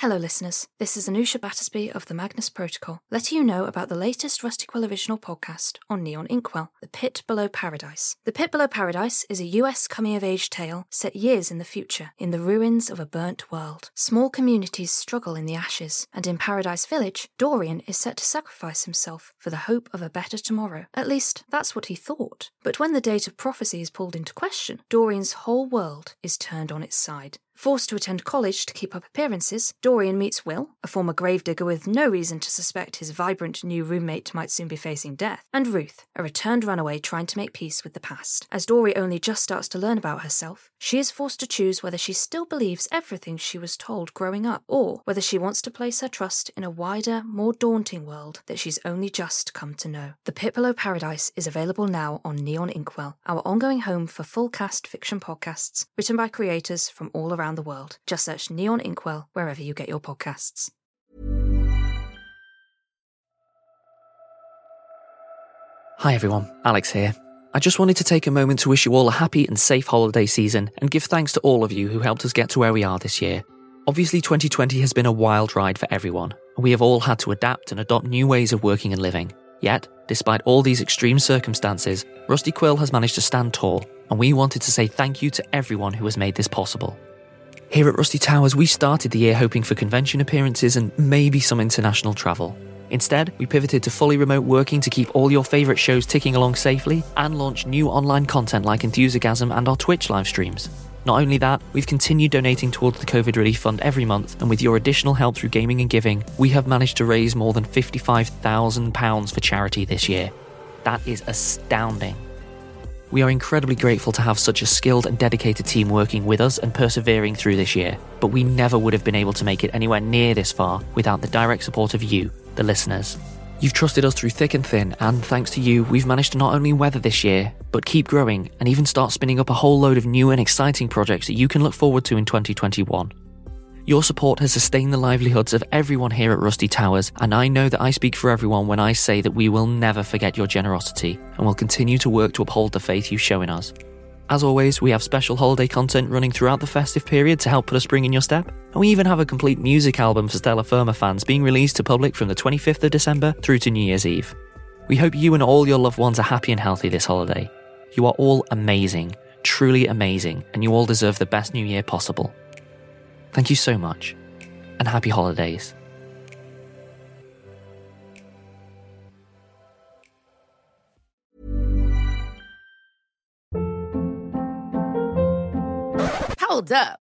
Hello, listeners. This is Anusha Battersby of the Magnus Protocol, letting you know about the latest Rusty Quill original podcast on Neon Inkwell, The Pit Below Paradise. The Pit Below Paradise is a US coming of age tale set years in the future, in the ruins of a burnt world. Small communities struggle in the ashes, and in Paradise Village, Dorian is set to sacrifice himself for the hope of a better tomorrow. At least, that's what he thought. But when the date of prophecy is pulled into question, Dorian's whole world is turned on its side. Forced to attend college to keep up appearances, Dorian meets Will, a former gravedigger with no reason to suspect his vibrant new roommate might soon be facing death, and Ruth, a returned runaway trying to make peace with the past. As Dory only just starts to learn about herself, she is forced to choose whether she still believes everything she was told growing up, or whether she wants to place her trust in a wider, more daunting world that she's only just come to know. The Pit Below Paradise is available now on Neon Inkwell, our ongoing home for full cast fiction podcasts written by creators from all around the world. Just search Neon Inkwell wherever you get your podcasts. Hi everyone, Alex here. I just wanted to take a moment to wish you all a happy and safe holiday season and give thanks to all of you who helped us get to where we are this year. Obviously, 2020 has been a wild ride for everyone, and we have all had to adapt and adopt new ways of working and living. Yet, despite all these extreme circumstances, Rusty Quill has managed to stand tall, and we wanted to say thank you to everyone who has made this possible. Here at Rusty Towers, we started the year hoping for convention appearances and maybe some international travel. Instead, we pivoted to fully remote working to keep all your favourite shows ticking along safely and launch new online content like Enthusigasm and our Twitch live streams. Not only that, we've continued donating towards the COVID Relief Fund every month, and with your additional help through gaming and giving, we have managed to raise more than £55,000 for charity this year. That is astounding. We are incredibly grateful to have such a skilled and dedicated team working with us and persevering through this year, but we never would have been able to make it anywhere near this far without the direct support of you, the listeners. You've trusted us through thick and thin, and thanks to you, we've managed to not only weather this year, but keep growing and even start spinning up a whole load of new and exciting projects that you can look forward to in 2021. Your support has sustained the livelihoods of everyone here at Rusty Towers, and I know that I speak for everyone when I say that we will never forget your generosity and will continue to work to uphold the faith you show in us. As always, we have special holiday content running throughout the festive period to help put a spring in your step, and we even have a complete music album for Stellar Firma fans being released to public from the 25th of December through to New Year's Eve. We hope you and all your loved ones are happy and healthy this holiday. You are all amazing, truly amazing, and you all deserve the best new year possible. Thank you so much, and happy holidays. Hold up.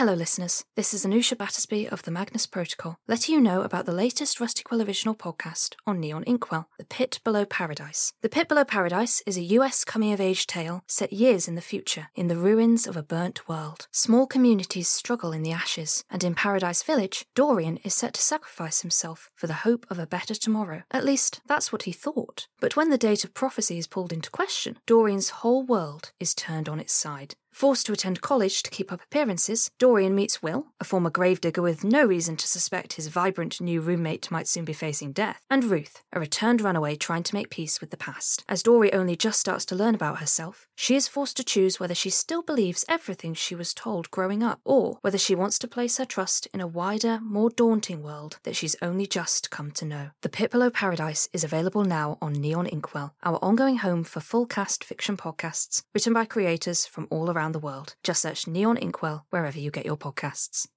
Hello, listeners. This is Anusha Battersby of the Magnus Protocol, letting you know about the latest Rusty Quill original podcast on Neon Inkwell, The Pit Below Paradise. The Pit Below Paradise is a US coming of age tale set years in the future, in the ruins of a burnt world. Small communities struggle in the ashes, and in Paradise Village, Dorian is set to sacrifice himself for the hope of a better tomorrow. At least, that's what he thought. But when the date of prophecy is pulled into question, Dorian's whole world is turned on its side. Forced to attend college to keep up appearances, Dorian meets Will, a former gravedigger with no reason to suspect his vibrant new roommate might soon be facing death, and Ruth, a returned runaway trying to make peace with the past. As Dory only just starts to learn about herself, she is forced to choose whether she still believes everything she was told growing up, or whether she wants to place her trust in a wider, more daunting world that she's only just come to know. The Pit Below Paradise is available now on Neon Inkwell, our ongoing home for full cast fiction podcasts written by creators from all around the world. Just search Neon Inkwell wherever you get your podcasts.